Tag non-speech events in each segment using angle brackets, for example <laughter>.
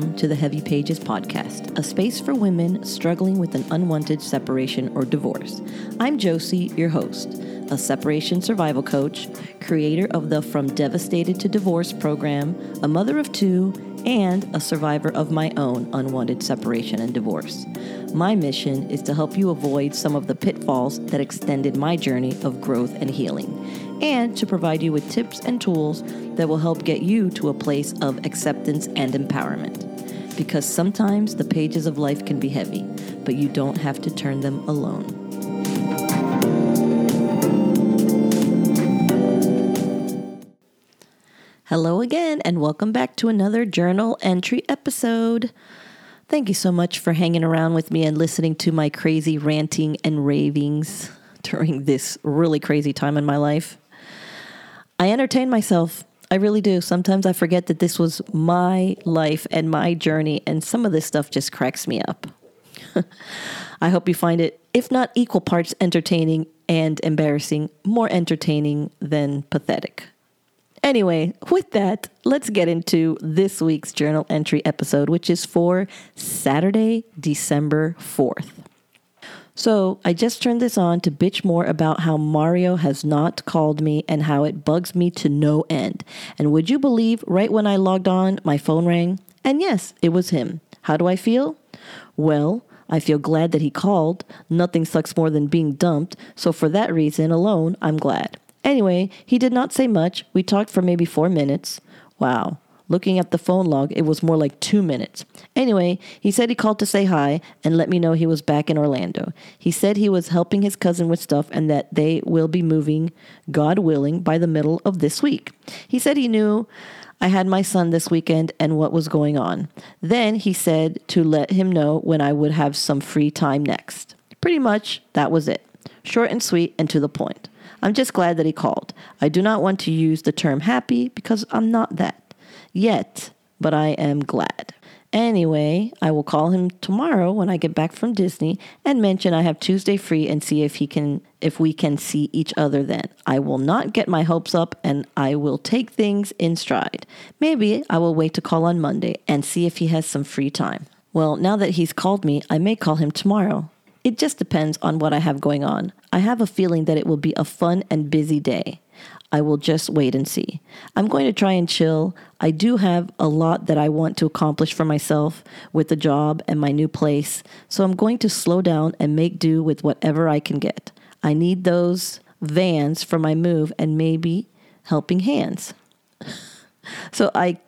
welcome to the Heavy Pages podcast, a space for women struggling with an unwanted separation or divorce. I'm Josie, your host, a separation survival coach, creator of the From Devastated to Divorce program, a mother of two, and a survivor of my own unwanted separation and divorce. My mission is to help you avoid some of the pitfalls that extended my journey of growth and healing, and to provide you with tips and tools that will help get you to a place of acceptance and empowerment. Because sometimes the pages of life can be heavy, but you don't have to turn them alone. Hello again, and welcome back to another journal entry episode. Thank you so much for hanging around with me and listening to my crazy ranting and ravings <laughs> during this really crazy time in my life. I entertain myself. I really do. Sometimes I forget that this was my life and my journey, and some of this stuff just cracks me up. <laughs> I hope you find it, if not equal parts entertaining and embarrassing, more entertaining than pathetic. Anyway, with that, let's get into this week's journal entry episode, which is for Saturday, December 4th. So, I just turned this on to bitch more about how Mario has not called me and how it bugs me to no end. And would you believe, right when I logged on, my phone rang? And yes, it was him. How do I feel? Well, I feel glad that he called. Nothing sucks more than being dumped, so for that reason alone, I'm glad. Anyway, he did not say much. We talked for maybe four minutes. Wow. Looking at the phone log, it was more like two minutes. Anyway, he said he called to say hi and let me know he was back in Orlando. He said he was helping his cousin with stuff and that they will be moving, God willing, by the middle of this week. He said he knew I had my son this weekend and what was going on. Then he said to let him know when I would have some free time next. Pretty much, that was it. Short and sweet and to the point. I'm just glad that he called. I do not want to use the term happy because I'm not that yet, but I am glad. Anyway, I will call him tomorrow when I get back from Disney and mention I have Tuesday free and see if he can if we can see each other then. I will not get my hopes up and I will take things in stride. Maybe I will wait to call on Monday and see if he has some free time. Well, now that he's called me, I may call him tomorrow. It just depends on what I have going on. I have a feeling that it will be a fun and busy day. I will just wait and see. I'm going to try and chill. I do have a lot that I want to accomplish for myself with the job and my new place, so I'm going to slow down and make do with whatever I can get. I need those vans for my move and maybe helping hands. <laughs> so I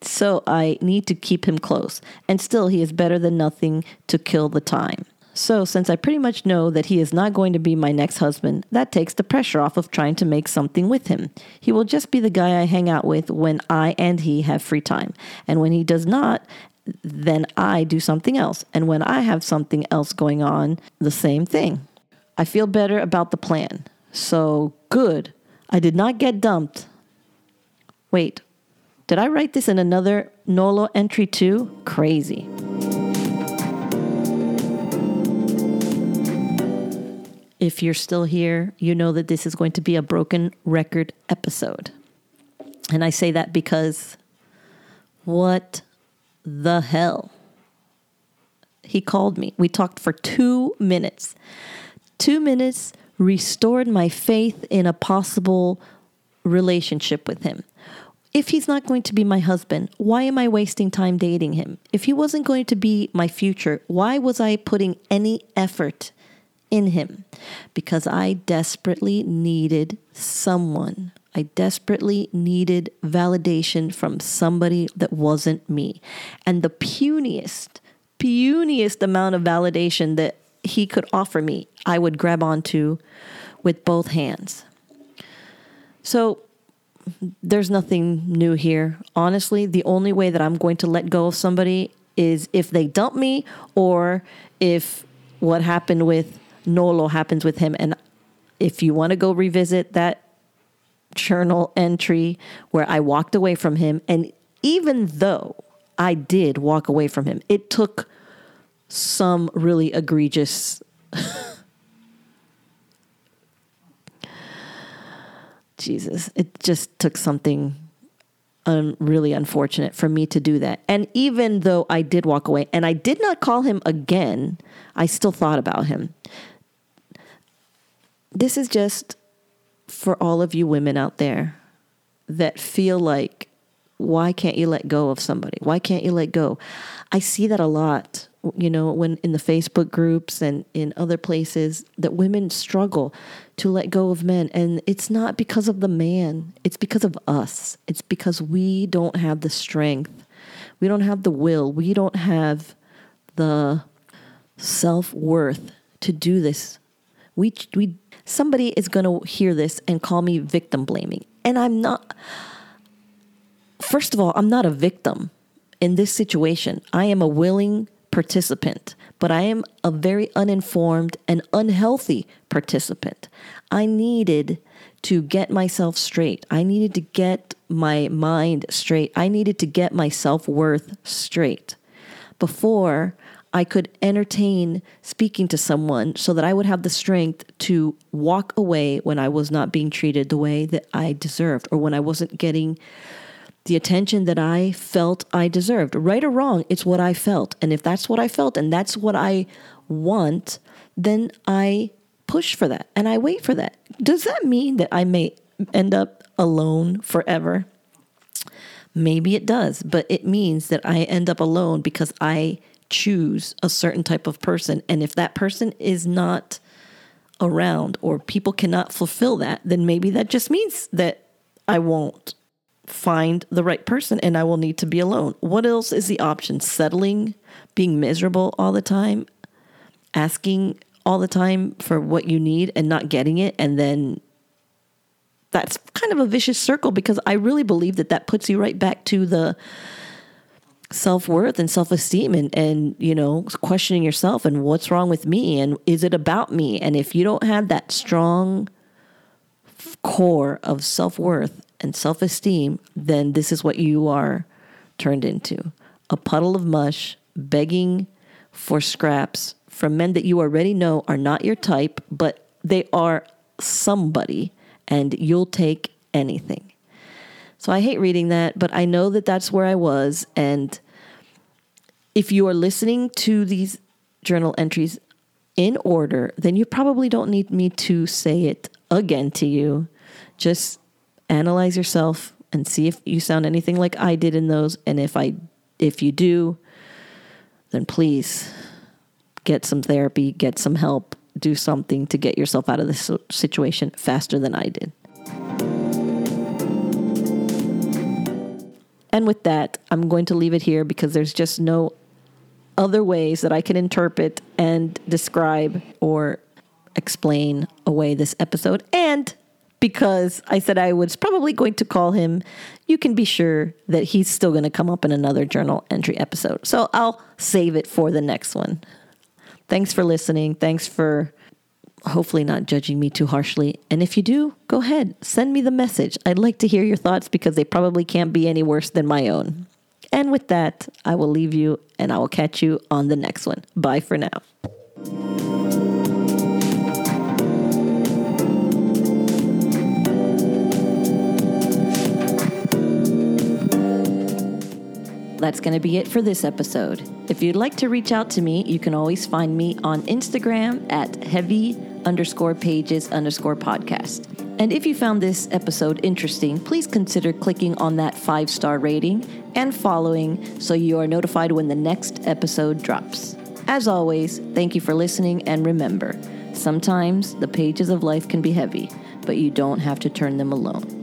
so I need to keep him close. And still he is better than nothing to kill the time. So, since I pretty much know that he is not going to be my next husband, that takes the pressure off of trying to make something with him. He will just be the guy I hang out with when I and he have free time. And when he does not, then I do something else. And when I have something else going on, the same thing. I feel better about the plan. So, good. I did not get dumped. Wait, did I write this in another Nolo entry too? Crazy. If you're still here, you know that this is going to be a broken record episode. And I say that because what the hell? He called me. We talked for two minutes. Two minutes restored my faith in a possible relationship with him. If he's not going to be my husband, why am I wasting time dating him? If he wasn't going to be my future, why was I putting any effort in him because I desperately needed someone. I desperately needed validation from somebody that wasn't me. And the puniest, puniest amount of validation that he could offer me, I would grab onto with both hands. So there's nothing new here. Honestly, the only way that I'm going to let go of somebody is if they dump me or if what happened with Nolo happens with him. And if you want to go revisit that journal entry where I walked away from him, and even though I did walk away from him, it took some really egregious. <laughs> Jesus, it just took something really unfortunate for me to do that. And even though I did walk away and I did not call him again, I still thought about him. This is just for all of you women out there that feel like, why can't you let go of somebody? Why can't you let go? I see that a lot, you know, when in the Facebook groups and in other places that women struggle to let go of men. And it's not because of the man, it's because of us. It's because we don't have the strength, we don't have the will, we don't have the self worth to do this. We, we, somebody is going to hear this and call me victim blaming. And I'm not, first of all, I'm not a victim in this situation. I am a willing participant, but I am a very uninformed and unhealthy participant. I needed to get myself straight. I needed to get my mind straight. I needed to get my self worth straight before I could entertain speaking to someone so that I would have the strength to walk away when I was not being treated the way that I deserved or when I wasn't getting the attention that I felt I deserved. Right or wrong, it's what I felt. And if that's what I felt and that's what I want, then I push for that and I wait for that. Does that mean that I may end up alone forever? Maybe it does, but it means that I end up alone because I choose a certain type of person. And if that person is not around or people cannot fulfill that, then maybe that just means that I won't find the right person and I will need to be alone. What else is the option? Settling, being miserable all the time, asking all the time for what you need and not getting it and then that's kind of a vicious circle because I really believe that that puts you right back to the self-worth and self-esteem and and you know questioning yourself and what's wrong with me and is it about me? And if you don't have that strong core of self-worth and self-esteem then this is what you are turned into. A puddle of mush begging for scraps from men that you already know are not your type but they are somebody and you'll take anything so I hate reading that, but I know that that's where I was. And if you are listening to these journal entries in order, then you probably don't need me to say it again to you. Just analyze yourself and see if you sound anything like I did in those. And if I, if you do, then please get some therapy, get some help, do something to get yourself out of this situation faster than I did. And with that, I'm going to leave it here because there's just no other ways that I can interpret and describe or explain away this episode. And because I said I was probably going to call him, you can be sure that he's still going to come up in another journal entry episode. So I'll save it for the next one. Thanks for listening. Thanks for hopefully not judging me too harshly. And if you do, go ahead, send me the message. I'd like to hear your thoughts because they probably can't be any worse than my own. And with that, I will leave you and I will catch you on the next one. Bye for now. That's going to be it for this episode. If you'd like to reach out to me, you can always find me on Instagram at heavy underscore pages underscore podcast. And if you found this episode interesting, please consider clicking on that five star rating and following so you are notified when the next episode drops. As always, thank you for listening and remember, sometimes the pages of life can be heavy, but you don't have to turn them alone.